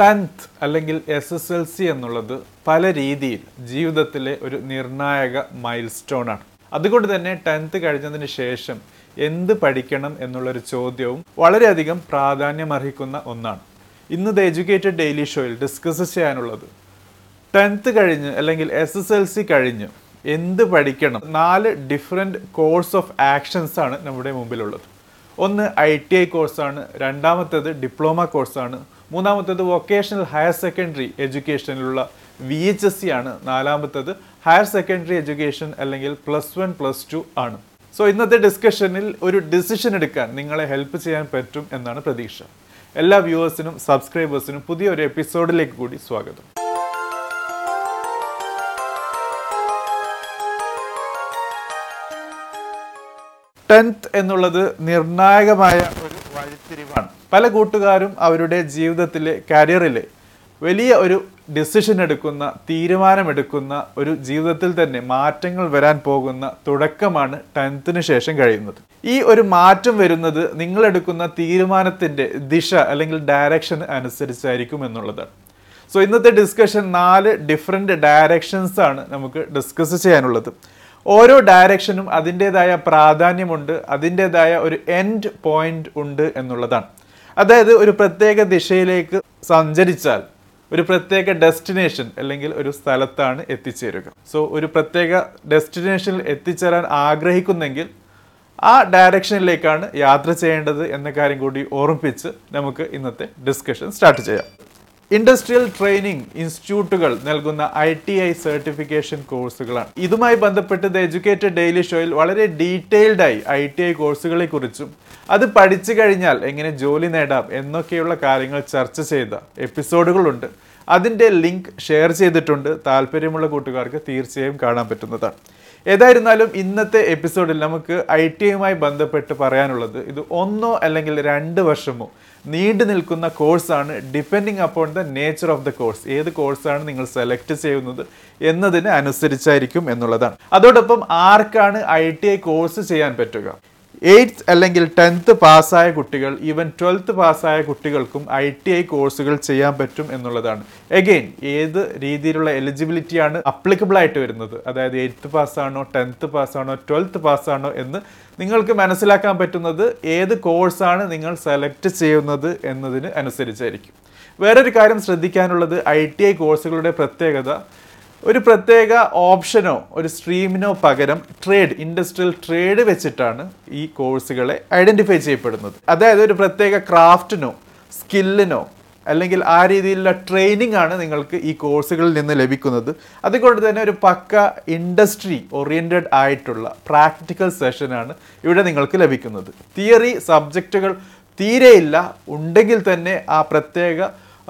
Tenth അല്ലെങ്കിൽ S S L C എന്നുള്ളത് പല രീതിയിൽ ജീവിതത്തിലെ ഒരു നിർണായക മൈൽ സ്റ്റോൺ ആണ്. അതുകൊണ്ട് തന്നെ ടെൻത്ത് കഴിഞ്ഞതിന് ശേഷം എന്ത് പഠിക്കണം എന്നുള്ളൊരു ചോദ്യവും വളരെയധികം പ്രാധാന്യമർഹിക്കുന്ന ഒന്നാണ്. ഇന്നത്തെ എഡ്യൂക്കേറ്റഡ് ഡെയിലി ഷോയിൽ ഡിസ്കസ് ചെയ്യാനുള്ളത് ടെൻത്ത് കഴിഞ്ഞ് അല്ലെങ്കിൽ എസ് എസ് എൽ സി കഴിഞ്ഞ് എന്ത് പഠിക്കണം? നാല് ഡിഫറെന്റ് കോഴ്സ് ഓഫ് ആക്ഷൻസ് ആണ് നമ്മുടെ മുമ്പിലുള്ളത്. ഒന്ന് ഐ ടി ഐ കോഴ്സാണ് രണ്ടാമത്തേത് ഡിപ്ലോമ കോഴ്സാണ് മൂന്നാമത്തേത് വൊക്കേഷണൽ ഹയർ സെക്കൻഡറി എഡ്യൂക്കേഷനിലുള്ള വി എച്ച് എസ് സി ആണ്. നാലാമത്തേത് ഹയർ സെക്കൻഡറി എഡ്യൂക്കേഷൻ അല്ലെങ്കിൽ പ്ലസ് വൺ പ്ലസ് ടു ആണ്. സോ ഇന്നത്തെ ഡിസ്കഷനിൽ ഒരു ഡിസിഷൻ എടുക്കാൻ നിങ്ങളെ ഹെൽപ്പ് ചെയ്യാൻ പറ്റും എന്നാണ് പ്രതീക്ഷ. എല്ലാ വ്യൂവേഴ്സിനും സബ്സ്ക്രൈബേഴ്സിനും പുതിയൊരു എപ്പിസോഡിലേക്ക് കൂടി സ്വാഗതം. ടെൻത്ത് എന്നുള്ളത് നിർണായകമായ വഴിത്തിരിവാണ്. പല കൂട്ടുകാരും അവരുടെ ജീവിതത്തിലെ കരിയറിലെ വലിയ ഒരു ഡിസിഷൻ എടുക്കുന്ന തീരുമാനമെടുക്കുന്ന ഒരു ജീവിതത്തിൽ തന്നെ മാറ്റങ്ങൾ വരാൻ പോകുന്ന തുടക്കമാണ് ടെൻത്തിന് ശേഷം കഴിയുന്നത്. ഈ ഒരു മാറ്റം വരുന്നത് നിങ്ങളെടുക്കുന്ന തീരുമാനത്തിന്റെ ദിശ അല്ലെങ്കിൽ ഡയറക്ഷൻ അനുസരിച്ചായിരിക്കും എന്നുള്ളത് സോ ഇന്നത്തെ ഡിസ്കഷൻ നാല് ഡിഫറെന്റ് ഡയറക്ഷൻസാണ് നമുക്ക് ഡിസ്കസ് ചെയ്യാനുള്ളത്. ഓരോ ഡയറക്ഷനും അതിന്റെതായ പ്രാധാന്യമുണ്ട് അതിന്റെതായ ഒരു എൻഡ് പോയിന്റ് ഉണ്ട് എന്നുള്ളതാണ്. അതായത് ഒരു പ്രത്യേക ദിശയിലേക്ക് സഞ്ചരിച്ചാൽ ഒരു പ്രത്യേക ഡെസ്റ്റിനേഷൻ അല്ലെങ്കിൽ ഒരു സ്ഥലത്താണ് എത്തിച്ചേരുക. സോ ഒരു പ്രത്യേക ഡെസ്റ്റിനേഷനിൽ എത്തിച്ചേരാൻ ആഗ്രഹിക്കുന്നെങ്കിൽ ആ ഡയറക്ഷനിലേക്കാണ് യാത്ര ചെയ്യേണ്ടത് എന്ന കാര്യം കൂടി ഓർമ്മിപ്പിച്ച് നമുക്ക് ഇന്നത്തെ ഡിസ്കഷൻ സ്റ്റാർട്ട് ചെയ്യാം. ഇൻഡസ്ട്രിയൽ ട്രെയിനിങ് ഇൻസ്റ്റിറ്റ്യൂട്ടുകൾ നൽകുന്ന ഐ ടി ഐ സർട്ടിഫിക്കേഷൻ കോഴ്സുകളാണ് ഇതുമായി ബന്ധപ്പെട്ട് ദ എഡ്യൂക്കേറ്റഡ് ഡെയിലി ഷോയിൽ വളരെ ഡീറ്റെയിൽഡായി ഐ ടി ഐ കോഴ്സുകളെ കുറിച്ചും അത് പഠിച്ചു കഴിഞ്ഞാൽ എങ്ങനെ ജോലി നേടാം എന്നൊക്കെയുള്ള കാര്യങ്ങൾ ചർച്ച ചെയ്ത എപ്പിസോഡുകളുണ്ട്. അതിന്റെ ലിങ്ക് ഷെയർ ചെയ്തിട്ടുണ്ട്. താല്പര്യമുള്ള കൂട്ടുകാർക്ക് തീർച്ചയായും കാണാൻ പറ്റുന്നതാണ്. ഏതായിരുന്നാലും ഇന്നത്തെ എപ്പിസോഡിൽ നമുക്ക് ഐ ടി ഐയുമായി ബന്ധപ്പെട്ട് പറയാനുള്ളത് ഇത് ഒന്നോ അല്ലെങ്കിൽ രണ്ട് വർഷമോ നീണ്ടു നിൽക്കുന്ന കോഴ്സാണ് depending upon the nature of the course. ഏത് കോഴ്സാണ് നിങ്ങൾ സെലക്ട് ചെയ്യുന്നത് എന്നതിന് അനുസരിച്ചായിരിക്കും എന്നുള്ളതാണ്. അതോടൊപ്പം ആർക്കാണ് ഐ ടി ഐ കോഴ്സ് ചെയ്യാൻ പറ്റുക? എയ്ത്ത് അല്ലെങ്കിൽ ടെൻത്ത് പാസ്സായ കുട്ടികൾ ഈവൻ ട്വൽത്ത് പാസ്സായ കുട്ടികൾക്കും ഐ ടി ഐ കോഴ്സുകൾ ചെയ്യാൻ പറ്റും എന്നുള്ളതാണ്. എഗെയിൻ ഏത് രീതിയിലുള്ള എലിജിബിലിറ്റിയാണ് അപ്ലിക്കബിൾ ആയിട്ട് വരുന്നത്? അതായത് എയ്ത്ത് പാസ്സാണോ ടെൻത്ത് പാസ്സാണോ ട്വൽത്ത് പാസ്സാണോ എന്ന് നിങ്ങൾക്ക് മനസ്സിലാക്കാൻ പറ്റുന്നത് ഏത് കോഴ്സാണ് നിങ്ങൾ സെലക്ട് ചെയ്യുന്നത് എന്നതിന് അനുസരിച്ചായിരിക്കും. വേറൊരു കാര്യം ശ്രദ്ധിക്കാനുള്ളത് ഐ ടി ഐ കോഴ്സുകളുടെ പ്രത്യേകത. ഒരു പ്രത്യേക ഓപ്ഷനോ ഒരു സ്ട്രീമിനോ പകരം ട്രേഡ് ഇൻഡസ്ട്രിയൽ ട്രേഡ് വെച്ചിട്ടാണ് ഈ കോഴ്സുകളെ ഐഡന്റിഫൈ ചെയ്യപ്പെടുന്നത്. അതായത് ഒരു പ്രത്യേക ക്രാഫ്റ്റിനോ സ്കില്ലിനോ അല്ലെങ്കിൽ ആ രീതിയിലുള്ള ട്രെയിനിങ് ആണ് നിങ്ങൾക്ക് ഈ കോഴ്സുകളിൽ നിന്ന് ലഭിക്കുന്നത്. അതുകൊണ്ട് തന്നെ ഒരു പക്ക ഇൻഡസ്ട്രി ഓറിയന്റഡ് ആയിട്ടുള്ള പ്രാക്ടിക്കൽ സെഷനാണ് ഇവിടെ നിങ്ങൾക്ക് ലഭിക്കുന്നത്. തിയറി സബ്ജക്റ്റുകൾ തീരെയില്ല. ഉണ്ടെങ്കിൽ തന്നെ ആ പ്രത്യേക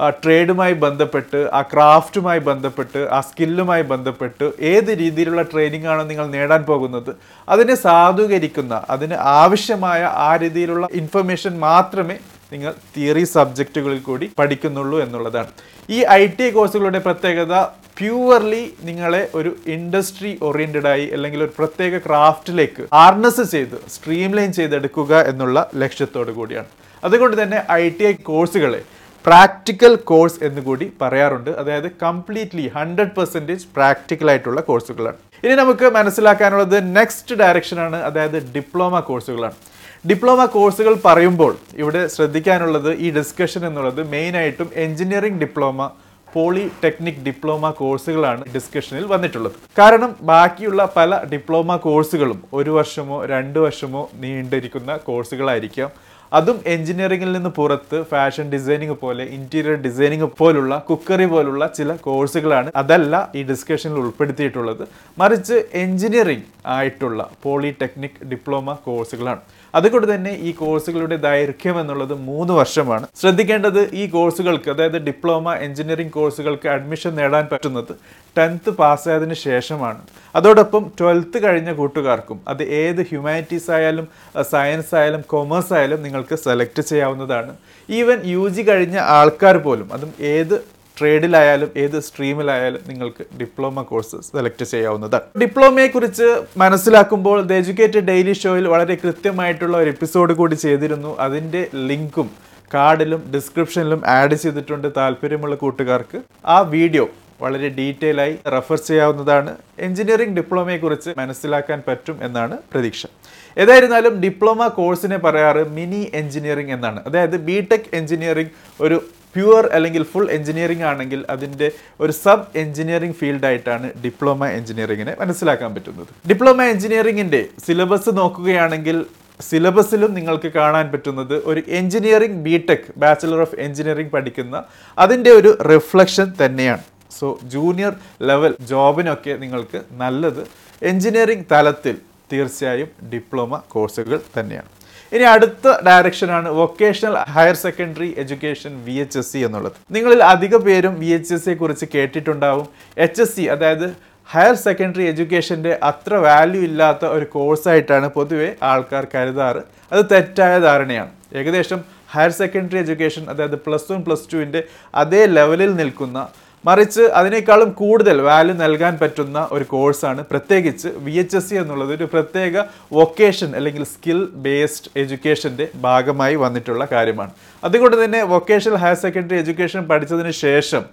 ട്രേഡുമായി ബന്ധപ്പെട്ട് ആ ക്രാഫ്റ്റുമായി ബന്ധപ്പെട്ട് ആ സ്കില്ലുമായി ബന്ധപ്പെട്ട് ഏത് രീതിയിലുള്ള ട്രെയിനിങ് ആണ് നിങ്ങൾ നേടാൻ പോകുന്നത് അതിനെ സാധൂകരിക്കുന്ന അതിന് ആവശ്യമായ ആ രീതിയിലുള്ള ഇൻഫർമേഷൻ മാത്രമേ നിങ്ങൾ തിയറി സബ്ജക്റ്റുകളിൽ കൂടി പഠിക്കുന്നുള്ളൂ എന്നുള്ളതാണ്. ഈ ഐ ടി കോഴ്സുകളുടെ പ്രത്യേകത പ്യുവർലി നിങ്ങളെ ഒരു ഇൻഡസ്ട്രി ഓറിയന്റഡ് ആയി അല്ലെങ്കിൽ ഒരു പ്രത്യേക ക്രാഫ്റ്റിലേക്ക് ഹാർനസ് ചെയ്ത് സ്ട്രീംലൈൻ ചെയ്തെടുക്കുക എന്നുള്ള ലക്ഷ്യത്തോടു കൂടിയാണ്. അതുകൊണ്ട് തന്നെ ഐ ടി ഐ കോഴ്സുകളെ പ്രാക്ടിക്കൽ കോഴ്സ് എന്ന് കൂടി പറയാറുണ്ട്. അതായത് കംപ്ലീറ്റ്ലി ഹൺഡ്രഡ് പെർസെന്റേജ് പ്രാക്ടിക്കൽ ആയിട്ടുള്ള കോഴ്സുകളാണ്. ഇനി നമുക്ക് മനസ്സിലാക്കാനുള്ളത് നെക്സ്റ്റ് ഡയറക്ഷനാണ് അതായത് ഡിപ്ലോമ കോഴ്സുകളാണ് ഡിപ്ലോമ കോഴ്സുകൾ പറയുമ്പോൾ ഇവിടെ ശ്രദ്ധിക്കാനുള്ളത് ഈ ഡിസ്കഷൻ എന്നുള്ളത് മെയിനായിട്ടും എഞ്ചിനീയറിംഗ് ഡിപ്ലോമ പോളിടെക്നിക് ഡിപ്ലോമ കോഴ്സുകളാണ് ഡിസ്കഷനിൽ വന്നിട്ടുള്ളത്. കാരണം ബാക്കിയുള്ള പല ഡിപ്ലോമ കോഴ്സുകളും ഒരു വർഷമോ രണ്ട് വർഷമോ നീണ്ടിരിക്കുന്ന കോഴ്സുകളായിരിക്കാം അതും എഞ്ചിനീയറിംഗിൽ നിന്ന് പുറത്ത് ഫാഷൻ ഡിസൈനിങ് പോലെ ഇന്റീരിയർ ഡിസൈനിങ് പോലുള്ള കുക്കറി പോലുള്ള ചില കോഴ്സുകളാണ് അതല്ല ഈ ഡിസ്കഷനിൽ ഉൾപ്പെടുത്തിയിട്ടുള്ളത്. മറിച്ച് എഞ്ചിനീയറിംഗ് ആയിട്ടുള്ള പോളിടെക്നിക് ഡിപ്ലോമ കോഴ്സുകളാണ് അതുകൊണ്ട് തന്നെ ഈ കോഴ്സുകളുടെ ദൈർഘ്യം എന്നുള്ളത് മൂന്ന് വർഷമാണ്. ശ്രദ്ധിക്കേണ്ടത് ഈ കോഴ്സുകൾക്ക് അതായത് ഡിപ്ലോമ എഞ്ചിനീയറിംഗ് കോഴ്സുകൾക്ക് അഡ്മിഷൻ നേടാൻ പറ്റുന്നത് ടെൻത്ത് പാസ്സായതിനു ശേഷമാണ്. അതോടൊപ്പം ട്വൽത്ത് കഴിഞ്ഞ കൂട്ടുകാർക്കും അത് ഏത് ഹ്യൂമാനിറ്റീസ് ആയാലും സയൻസ് ആയാലും കൊമേഴ്സ് ആയാലും നിങ്ങൾക്ക് സെലക്ട് ചെയ്യാവുന്നതാണ്. ഈവൻ യു ജി കഴിഞ്ഞ ആൾക്കാർ പോലും അതും ഏത് ട്രേഡിലായാലും ഏത് സ്ട്രീമിലായാലും നിങ്ങൾക്ക് ഡിപ്ലോമ കോഴ്സ് സെലക്ട് ചെയ്യാവുന്നതാണ്. ഡിപ്ലോമയെക്കുറിച്ച് മനസ്സിലാക്കുമ്പോൾ ദ എഡ്യൂക്കേറ്റഡ് ഡെയിലി ഷോയിൽ വളരെ കൃത്യമായിട്ടുള്ള ഒരു എപ്പിസോഡ് കൂടി ചെയ്തിരുന്നു. അതിന്റെ ലിങ്കും കാർഡിലും ഡിസ്ക്രിപ്ഷനിലും ആഡ് ചെയ്തിട്ടുണ്ട് താല്പര്യമുള്ള കൂട്ടുകാർക്ക്. ആ വീഡിയോ വളരെ ഡീറ്റെയിൽ ആയി റെഫർ ചെയ്യാവുന്നതാണ്. എഞ്ചിനീയറിംഗ് ഡിപ്ലോമയെക്കുറിച്ച് മനസ്സിലാക്കാൻ പറ്റും എന്നാണ് പ്രതീക്ഷ. ഏതായിരുന്നാലും ഡിപ്ലോമ കോഴ്സിനെ പറയാറ് മിനി എഞ്ചിനീയറിംഗ് എന്നാണ്. അതായത് ബി ടെക് എഞ്ചിനീയറിംഗ് ഒരു പ്യുവർ അല്ലെങ്കിൽ ഫുൾ എഞ്ചിനീയറിംഗ് ആണെങ്കിൽ അതിന്റെ ഒരു സബ് എഞ്ചിനീയറിംഗ് ഫീൽഡായിട്ടാണ് ഡിപ്ലോമ എഞ്ചിനീയറിങ്ങിനെ മനസ്സിലാക്കാൻ പറ്റുന്നത്. ഡിപ്ലോമ എഞ്ചിനീയറിങ്ങിന്റെ സിലബസ് നോക്കുകയാണെങ്കിൽ സിലബസിലും നിങ്ങൾക്ക് കാണാൻ പറ്റുന്നത് ഒരു engineering B tech bachelor of engineering പഠിക്കുന്ന അതിന്റെ ഒരു റിഫ്ലക്ഷൻ തന്നെയാണ്. സോ ജൂനിയർ ലെവൽ ജോബിനൊക്കെ നിങ്ങൾക്ക് നല്ലത് എഞ്ചിനീയറിംഗ് തലത്തിൽ തീർച്ചയായും ഡിപ്ലോമ കോഴ്സുകൾ തന്നെയാണ്. ഇനി അടുത്ത ഡയറക്ഷനാണ് vocational higher secondary education V H S C എന്നുള്ളത്. നിങ്ങളിൽ അധിക പേരും വി എച്ച് എസ് സിയെ കുറിച്ച് കേട്ടിട്ടുണ്ടാവും. എച്ച് എസ് സി അതായത് ഹയർ സെക്കൻഡറി എഡ്യൂക്കേഷന്റെ അത്ര വാല്യൂ ഇല്ലാത്ത ഒരു കോഴ്സായിട്ടാണ് പൊതുവെ ആൾക്കാർ കരുതാറ്. അത് തെറ്റായ ധാരണയാണ്. ഏകദേശം ഹയർ സെക്കൻഡറി എഡ്യൂക്കേഷൻ അതായത് പ്ലസ് വൺ പ്ലസ് ടുവിന്റെ അതേ ലെവലിൽ നിൽക്കുന്ന മറിച്ച് അതിനേക്കാളും കൂടുതൽ വാല്യൂ നൽകാൻ പറ്റുന്ന ഒരു കോഴ്സാണ് പ്രത്യേകിച്ച് വി എച്ച് എസ് സി എന്നുള്ളത്. ഒരു പ്രത്യേക വൊക്കേഷൻ അല്ലെങ്കിൽ സ്കിൽ ബേസ്ഡ് എഡ്യൂക്കേഷന്റെ ഭാഗമായി വന്നിട്ടുള്ള കാര്യമാണ്. അതുകൊണ്ട് തന്നെ വൊക്കേഷണൽ ഹയർ സെക്കൻഡറി എഡ്യൂക്കേഷൻ പഠിച്ചതിന് ശേഷം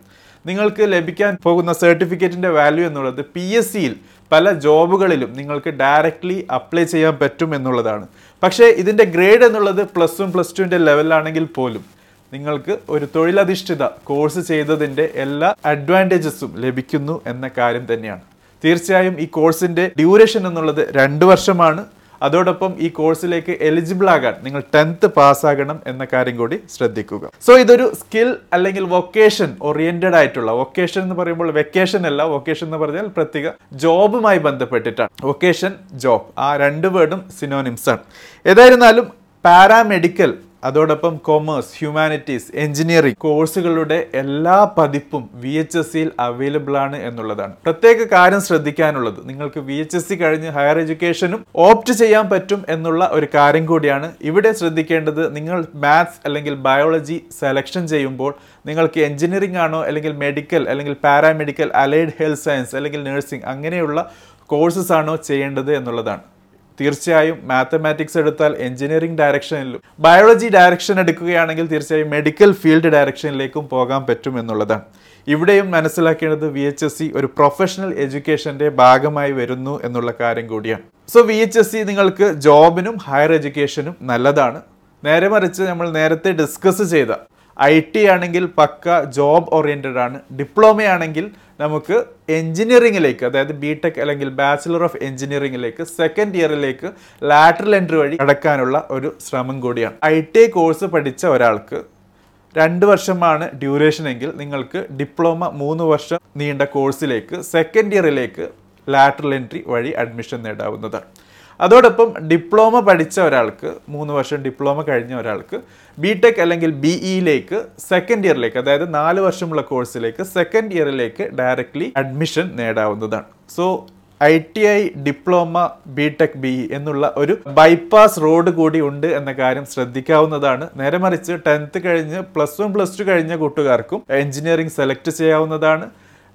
നിങ്ങൾക്ക് ലഭിക്കാൻ പോകുന്ന സർട്ടിഫിക്കറ്റിന്റെ വാല്യൂ എന്നുള്ളത് പി എസ് സിയിൽ പല ജോബുകളിലും നിങ്ങൾക്ക് ഡയറക്റ്റ്ലി അപ്ലൈ ചെയ്യാൻ പറ്റും എന്നുള്ളതാണ്. പക്ഷേ ഇതിന്റെ ഗ്രേഡ് എന്നുള്ളത് പ്ലസ് വൺ പ്ലസ് ടുവിന്റെ ലെവലിലാണെങ്കിൽ പോലും നിങ്ങൾക്ക് ഒരു തൊഴിലധിഷ്ഠിത കോഴ്സ് ചെയ്തതിന്റെ എല്ലാ അഡ്വാന്റേജസും ലഭിക്കുന്നു എന്ന കാര്യം തന്നെയാണ്. തീർച്ചയായും ഈ കോഴ്സിന്റെ ഡ്യൂറേഷൻ എന്നുള്ളത് രണ്ട് വർഷമാണ്. അതോടൊപ്പം ഈ കോഴ്സിലേക്ക് എലിജിബിൾ ആകാൻ നിങ്ങൾ ടെൻത്ത് പാസ്സാകണം എന്ന കാര്യം കൂടി ശ്രദ്ധിക്കുക. സോ ഇതൊരു സ്കിൽ അല്ലെങ്കിൽ വൊക്കേഷൻ ഓറിയന്റഡ് ആയിട്ടുള്ള വൊക്കേഷൻ എന്ന് പറയുമ്പോൾ വെക്കേഷൻ അല്ല വൊക്കേഷൻ എന്ന് പറഞ്ഞാൽ പ്രത്യേക ജോബുമായി ബന്ധപ്പെട്ടിട്ടാണ്. വൊക്കേഷൻ ജോബ് ആ രണ്ട് വേർഡും സിനോനിംസ് ആണ്. ഏതായിരുന്നാലും പാരാമെഡിക്കൽ അതോടൊപ്പം കൊമേഴ്സ് ഹ്യൂമാനിറ്റീസ് എഞ്ചിനീയറിംഗ് കോഴ്സുകളുടെ എല്ലാ പതിപ്പും വി എച്ച് എസ് സിയിൽ അവൈലബിൾ ആണ് എന്നുള്ളതാണ്. പ്രത്യേക കാര്യം ശ്രദ്ധിക്കാനുള്ളത്. നിങ്ങൾക്ക് വി എച്ച് എസ് സി കഴിഞ്ഞ് ഹയർ എഡ്യൂക്കേഷനും ഓപ്റ്റ് ചെയ്യാൻ പറ്റും എന്നുള്ള ഒരു കാര്യം കൂടിയാണ്. ഇവിടെ ശ്രദ്ധിക്കേണ്ടത് നിങ്ങൾ മാത്സ് അല്ലെങ്കിൽ ബയോളജി സെലക്ഷൻ ചെയ്യുമ്പോൾ നിങ്ങൾക്ക് എഞ്ചിനീയറിംഗ് ആണോ അല്ലെങ്കിൽ മെഡിക്കൽ അല്ലെങ്കിൽ പാരാമെഡിക്കൽ അലൈഡ് ഹെൽത്ത് സയൻസ് അല്ലെങ്കിൽ നഴ്സിംഗ് അങ്ങനെയുള്ള കോഴ്സസ് ആണോ ചെയ്യേണ്ടത് എന്നുള്ളതാണ്. തീർച്ചയായും മാത്തമാറ്റിക്സ് എടുത്താൽ എഞ്ചിനീയറിംഗ് ഡയറക്ഷനിലും ബയോളജി ഡയറക്ഷൻ എടുക്കുകയാണെങ്കിൽ തീർച്ചയായും മെഡിക്കൽ ഫീൽഡ് ഡയറക്ഷനിലേക്കും പോകാൻ പറ്റും എന്നുള്ളതാണ്. ഇവിടെയും മനസ്സിലാക്കേണ്ടത് വി എച്ച് എസ് സി ഒരു പ്രൊഫഷണൽ എഡ്യൂക്കേഷന്റെ ഭാഗമായി വരുന്നു എന്നുള്ള കാര്യം കൂടിയാണ്. So V H S C നിങ്ങൾക്ക് ജോബിനും ഹയർ എഡ്യൂക്കേഷനും നല്ലതാണ്. നേരെ മറിച്ച് നമ്മൾ നേരത്തെ ഡിസ്കസ് ചെയ്ത ഐ ടി ആണെങ്കിൽ പക്ക ജോബ് ഓറിയന്റഡ് ആണ്. ഡിപ്ലോമ ആണെങ്കിൽ നമുക്ക് എഞ്ചിനീയറിംഗിലേക്ക് അതായത് ബി ടെക് അല്ലെങ്കിൽ ബാച്ചിലർ ഓഫ് എഞ്ചിനീയറിംഗിലേക്ക് സെക്കൻഡ് ഇയറിലേക്ക് ലാറ്ററൽ എൻട്രി വഴി കടക്കാനുള്ള ഒരു ശ്രമം കൂടിയാണ്. ഐ ടി ഐ കോഴ്സ് പഠിച്ച ഒരാൾക്ക് രണ്ട് വർഷമാണ് ഡ്യൂറേഷൻ എങ്കിൽ നിങ്ങൾക്ക് ഡിപ്ലോമ മൂന്ന് വർഷം നീണ്ട കോഴ്സിലേക്ക് സെക്കൻഡ് ഇയറിലേക്ക് ലാറ്ററൽ എൻട്രി വഴി അഡ്മിഷൻ നേടാവുന്നതാണ്. അതോടൊപ്പം ഡിപ്ലോമ പഠിച്ച ഒരാൾക്ക് മൂന്ന് വർഷം ഡിപ്ലോമ കഴിഞ്ഞ ഒരാൾക്ക് ബി ടെക് അല്ലെങ്കിൽ ബി ഇയിലേക്ക് സെക്കൻഡ് ഇയറിലേക്ക് അതായത് നാല് വർഷമുള്ള കോഴ്സിലേക്ക് സെക്കൻഡ് ഇയറിലേക്ക് directly admission നേടാവുന്നതാണ്. So I T I diploma B tech B എന്നുള്ള ഒരു ബൈപ്പാസ് റോഡ് കൂടി ഉണ്ട് എന്ന കാര്യം ശ്രദ്ധിക്കാവുന്നതാണ്. നേരെ മറിച്ച് ടെൻത്ത് കഴിഞ്ഞ് പ്ലസ് വൺ പ്ലസ് ടു കഴിഞ്ഞ കൂട്ടുകാർക്കും എഞ്ചിനീയറിംഗ് സെലക്ട് ചെയ്യാവുന്നതാണ്.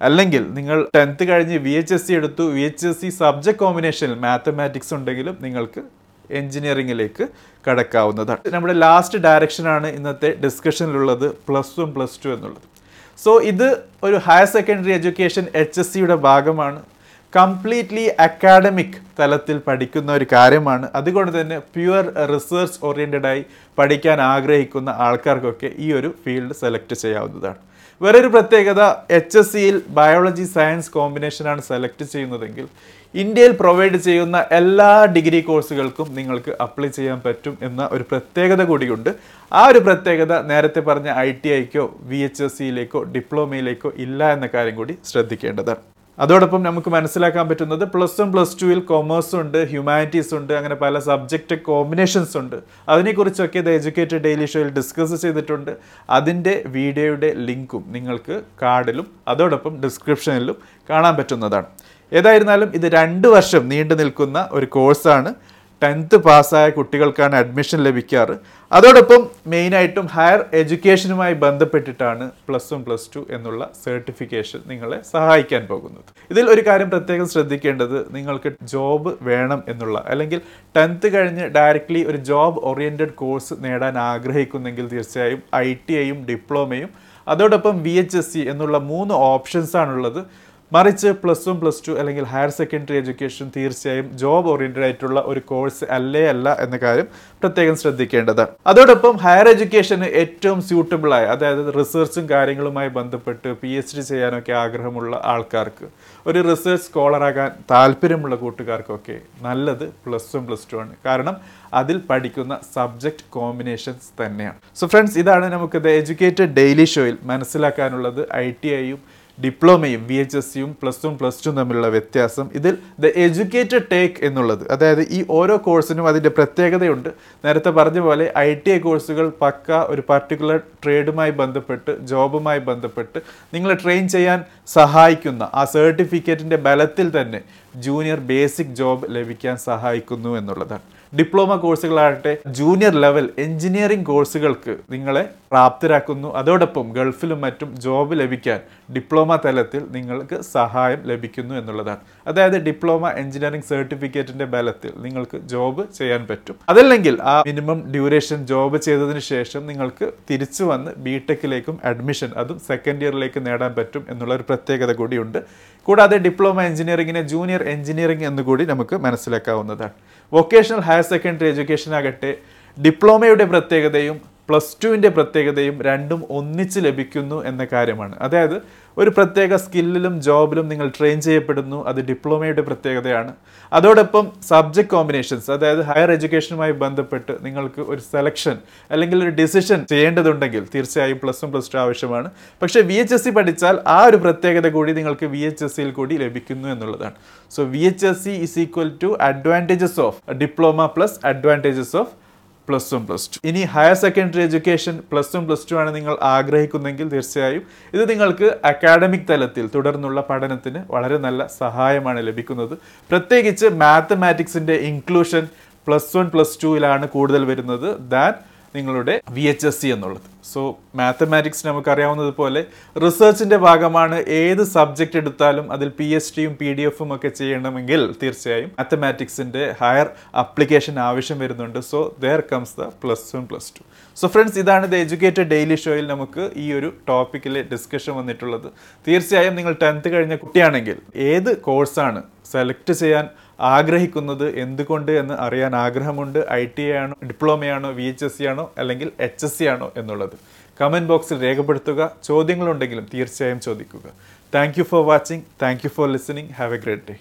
അല്ലെങ്കിൽ നിങ്ങൾ ടെൻത്ത് കഴിഞ്ഞ് വി എച്ച് എസ് സി എടുത്തു V H S C subject കോമ്പിനേഷനിൽ മാത്തമാറ്റിക്സ് ഉണ്ടെങ്കിലും നിങ്ങൾക്ക് എഞ്ചിനീയറിംഗിലേക്ക് കടക്കാവുന്നതാണ്. നമ്മുടെ ലാസ്റ്റ് ഡയറക്ഷനാണ് ഇന്നത്തെ ഡിസ്കഷനിലുള്ളത് പ്ലസ് വൺ പ്ലസ് ടു എന്നുള്ളത്. സോ ഇത് ഒരു higher secondary education H S സിയുടെ ഭാഗമാണ്. കംപ്ലീറ്റ്ലി അക്കാഡമിക് തലത്തിൽ പഠിക്കുന്ന ഒരു കാര്യമാണ്. അതുകൊണ്ട് തന്നെ പ്യുവർ റിസർച്ച് ഓറിയന്റഡായി പഠിക്കാൻ ആഗ്രഹിക്കുന്ന ആൾക്കാർക്കൊക്കെ ഈ ഒരു ഫീൽഡ് സെലക്ട് ചെയ്യാവുന്നതാണ്. വേറൊരു പ്രത്യേകത എച്ച് എസ് സിയിൽ ബയോളജി സയൻസ് കോമ്പിനേഷനാണ് സെലക്ട് ചെയ്യുന്നതെങ്കിൽ ഇന്ത്യയിൽ പ്രൊവൈഡ് ചെയ്യുന്ന എല്ലാ ഡിഗ്രി കോഴ്സുകൾക്കും നിങ്ങൾക്ക് അപ്ലൈ ചെയ്യാൻ പറ്റും എന്ന ഒരു പ്രത്യേകത കൂടിയുണ്ട്. ആ ഒരു പ്രത്യേകത നേരത്തെ പറഞ്ഞ ഐ ടി ഐക്കോ വി എച്ച് എസ് സിയിലേക്കോ ഡിപ്ലോമയിലേക്കോ ഇല്ല എന്ന കാര്യം കൂടി ശ്രദ്ധിക്കേണ്ടതാണ്. അതോടൊപ്പം നമുക്ക് മനസ്സിലാക്കാൻ പറ്റുന്നത് പ്ലസ് വൺ പ്ലസ് ടുവിൽ കോമേഴ്സ് ഉണ്ട് ഹ്യൂമാനിറ്റീസ് ഉണ്ട് അങ്ങനെ പല സബ്ജക്റ്റ് കോമ്പിനേഷൻസ് ഉണ്ട്. അതിനെക്കുറിച്ചൊക്കെ ദ എഡ്യൂക്കേറ്റഡ് ഡെയിലി ഷോയിൽ ഡിസ്കസ് ചെയ്തിട്ടുണ്ട്. അതിന്റെ വീഡിയോയുടെ ലിങ്കും നിങ്ങൾക്ക് കാർഡിലും അതോടൊപ്പം ഡിസ്ക്രിപ്ഷനിലും കാണാൻ പറ്റുന്നതാണ്. ഏതായിരുന്നാലും ഇത് രണ്ട് വർഷം നീണ്ടു നിൽക്കുന്ന ഒരു കോഴ്സാണ് ടെൻത്ത് പാസ്സായ കുട്ടികൾക്കാണ് അഡ്മിഷൻ ലഭിക്കാറ്. അതോടൊപ്പം മെയിനായിട്ടും ഹയർ എഡ്യൂക്കേഷനുമായി ബന്ധപ്പെട്ടിട്ടാണ് പ്ലസ് വൺ പ്ലസ് ടു എന്നുള്ള സർട്ടിഫിക്കേഷൻ നിങ്ങളെ സഹായിക്കാൻ പോകുന്നത്. ഇതിൽ ഒരു കാര്യം പ്രത്യേകം ശ്രദ്ധിക്കേണ്ടത് നിങ്ങൾക്ക് ജോബ് വേണം എന്നുള്ള അല്ലെങ്കിൽ ടെൻത്ത് കഴിഞ്ഞ് ഡയറക്റ്റ്ലി ഒരു ജോബ് ഓറിയന്റഡ് കോഴ്സ് നേടാൻ ആഗ്രഹിക്കുന്നെങ്കിൽ തീർച്ചയായും ഐ ടി ഐയും ഡിപ്ലോമയും അതോടൊപ്പം വി എച്ച് എസ് സി എന്നുള്ള മൂന്ന് ഓപ്ഷൻസ് ആണുള്ളത്. മറിച്ച് പ്ലസ് വൺ പ്ലസ് ടു അല്ലെങ്കിൽ ഹയർ സെക്കൻഡറി എഡ്യൂക്കേഷൻ തീർച്ചയായും ജോബ് ഓറിയന്റഡ് ആയിട്ടുള്ള ഒരു കോഴ്സ് അല്ലേ അല്ല എന്ന കാര്യം പ്രത്യേകം ശ്രദ്ധിക്കേണ്ടതാണ് അതോടൊപ്പം ഹയർ എഡ്യൂക്കേഷന് ഏറ്റവും സ്യൂട്ടബിൾ ആയ അതായത് റിസർച്ചും കാര്യങ്ങളുമായി ബന്ധപ്പെട്ട് പി എച്ച് ഡി ചെയ്യാനൊക്കെ ആഗ്രഹമുള്ള ആൾക്കാർക്ക് ഒരു റിസർച്ച് സ്കോളറാകാൻ താല്പര്യമുള്ള കൂട്ടുകാർക്കൊക്കെ നല്ലത് പ്ലസ് വൺ പ്ലസ് ടു ആണ്. കാരണം അതിൽ പഠിക്കുന്ന സബ്ജക്റ്റ് കോമ്പിനേഷൻസ് തന്നെയാണ്. സോ ഫ്രണ്ട്സ് ഇതാണ് നമുക്ക് ദ എഡ്യൂക്കേറ്റഡ് ഡെയിലി ഷോയിൽ മനസ്സിലാക്കാനുള്ളത് ഐ ടി ഐയും ഡിപ്ലോമയും വി എച്ച് എസ് സിയും പ്ലസ് വൺ പ്ലസ് ടു തമ്മിലുള്ള വ്യത്യാസം. ഇതിൽ ദ എഡ്യൂക്കേറ്റഡ് ടേക്ക് എന്നുള്ളത് അതായത് ഈ ഓരോ കോഴ്സിനും അതിന്റെ പ്രത്യേകതയുണ്ട്. നേരത്തെ പറഞ്ഞ പോലെ ഐ ടി ഐ കോഴ്സുകൾ പക്ക ഒരു പർട്ടിക്കുലർ ട്രേഡുമായി ബന്ധപ്പെട്ട് ജോബുമായി ബന്ധപ്പെട്ട് നിങ്ങളെ ട്രെയിൻ ചെയ്യാൻ സഹായിക്കുന്ന ആ സർട്ടിഫിക്കറ്റിന്റെ ബലത്തിൽ തന്നെ ജൂനിയർ ബേസിക് ജോബ് ലഭിക്കാൻ സഹായിക്കുന്നു എന്നുള്ളതാണ്. ഡിപ്ലോമ കോഴ്സുകളാകട്ടെ ജൂനിയർ ലെവൽ എഞ്ചിനീയറിംഗ് കോഴ്സുകൾക്ക് നിങ്ങളെ പ്രാപ്തരാക്കുന്നു. അതോടൊപ്പം ഗൾഫിലും മറ്റും ജോബ് ലഭിക്കാൻ ഡിപ്ലോമ തലത്തിൽ നിങ്ങൾക്ക് സഹായം ലഭിക്കുന്നു എന്നുള്ളതാണ്. അതായത് ഡിപ്ലോമ എഞ്ചിനീയറിംഗ് സർട്ടിഫിക്കറ്റിന്റെ ബലത്തിൽ നിങ്ങൾക്ക് ജോബ് ചെയ്യാൻ പറ്റും. അതല്ലെങ്കിൽ ആ മിനിമം ഡ്യൂറേഷൻ ജോബ് ചെയ്തതിന് ശേഷം നിങ്ങൾക്ക് തിരിച്ചു വന്ന് ബി ടെക്കിലേക്കും അഡ്മിഷൻ അതും സെക്കൻഡ് ഇയറിലേക്ക് നേടാൻ പറ്റും എന്നുള്ള ഒരു പ്രത്യേകത കൂടിയുണ്ട്. കൂടാതെ ഡിപ്ലോമ എഞ്ചിനീയറിംഗിനെ ജൂനിയർ എഞ്ചിനീയറിംഗ് എന്നുകൂടി നമുക്ക് മനസ്സിലാക്കാവുന്നതാണ്. വൊക്കേഷണൽ ഹയർ സെക്കൻഡറി എഡ്യൂക്കേഷൻ ആകട്ടെ ഡിപ്ലോമയുടെ പ്രത്യേകതയും പ്ലസ് ടുവിന്റെ പ്രത്യേകതയും രണ്ടും ഒന്നിച്ച് ലഭിക്കുന്നു എന്ന കാര്യമാണ്. അതായത് ഒരു പ്രത്യേക സ്കില്ലിലും ജോബിലും നിങ്ങൾ ട്രെയിൻ ചെയ്യപ്പെടുന്നു. അത് ഡിപ്ലോമയുടെ പ്രത്യേകതയാണ്. അതോടൊപ്പം സബ്ജക്ട് കോമ്പിനേഷൻസ് അതായത് ഹയർ എഡ്യൂക്കേഷനുമായി ബന്ധപ്പെട്ട് നിങ്ങൾക്ക് ഒരു സെലക്ഷൻ അല്ലെങ്കിൽ ഒരു ഡിസിഷൻ ചെയ്യേണ്ടതുണ്ടെങ്കിൽ തീർച്ചയായും പ്ലസ് വൺ പ്ലസ് ടു ആവശ്യമാണ്. പക്ഷേ വി എച്ച് എസ് സി പഠിച്ചാൽ ആ ഒരു പ്രത്യേകത കൂടി നിങ്ങൾക്ക് വി എച്ച് എസ് സിയിൽ കൂടി ലഭിക്കുന്നു എന്നുള്ളതാണ്. So V H S C is equal to advantages of diploma plus advantages of plus one plus two. ഇനി higher secondary education plus one plus two ആണ് നിങ്ങൾ ആഗ്രഹിക്കുന്നെങ്കിൽ തീർച്ചയായും ഇത് നിങ്ങൾക്ക് അക്കാഡമിക് തലത്തിൽ തുടർന്നുള്ള പഠനത്തിന് വളരെ നല്ല സഹായമാണ് ലഭിക്കുന്നത്. പ്രത്യേകിച്ച് മാത്തമാറ്റിക്സിന്റെ ഇൻക്ലൂഷൻ പ്ലസ് വൺ പ്ലസ് ടുവിലാണ് കൂടുതൽ വരുന്നത് ദാൻ നിങ്ങളുടെ വി എച്ച് എസ് സി എന്നുള്ളത്. സോ മാത്തമാറ്റിക്സ് നമുക്കറിയാവുന്നതുപോലെ റിസർച്ചിന്റെ ഭാഗമാണ് ഏത് സബ്ജക്റ്റ് എടുത്താലും അതിൽ പി എച്ച് ഡിയും പി ഡി എഫും ഒക്കെ ചെയ്യണമെങ്കിൽ തീർച്ചയായും മാത്തമാറ്റിക്സിന്റെ ഹയർ അപ്ലിക്കേഷൻ ആവശ്യം വരുന്നുണ്ട്. So there comes the plus one plus two so friends ഇതാണ് ദ എഡ്യൂക്കേറ്റഡ് ഡെയിലി ഷോയിൽ നമുക്ക് ഈ ഒരു ടോപ്പിക്കിൽ ഡിസ്കഷൻ വന്നിട്ടുള്ളത്. തീർച്ചയായും നിങ്ങൾ ടെൻത്ത് കഴിഞ്ഞ കുട്ടിയാണെങ്കിൽ ഏത് കോഴ്സാണ് സെലക്ട് ചെയ്യാൻ ആഗ്രഹിക്കുന്നത് എന്തുകൊണ്ട് എന്ന് അറിയാൻ ആഗ്രഹമുണ്ട്. ഐ ടി ആണോ ഡിപ്ലോമയാണോ വി എച്ച് എസ് സി ആണോ അല്ലെങ്കിൽ എച്ച് എസ് സി ആണോ എന്നുള്ളത് കമന്റ് ബോക്സിൽ രേഖപ്പെടുത്തുക. ചോദ്യങ്ങളുണ്ടെങ്കിലും തീർച്ചയായും ചോദിക്കുക. Thank you for watching. Thank you for listening. Have a great day.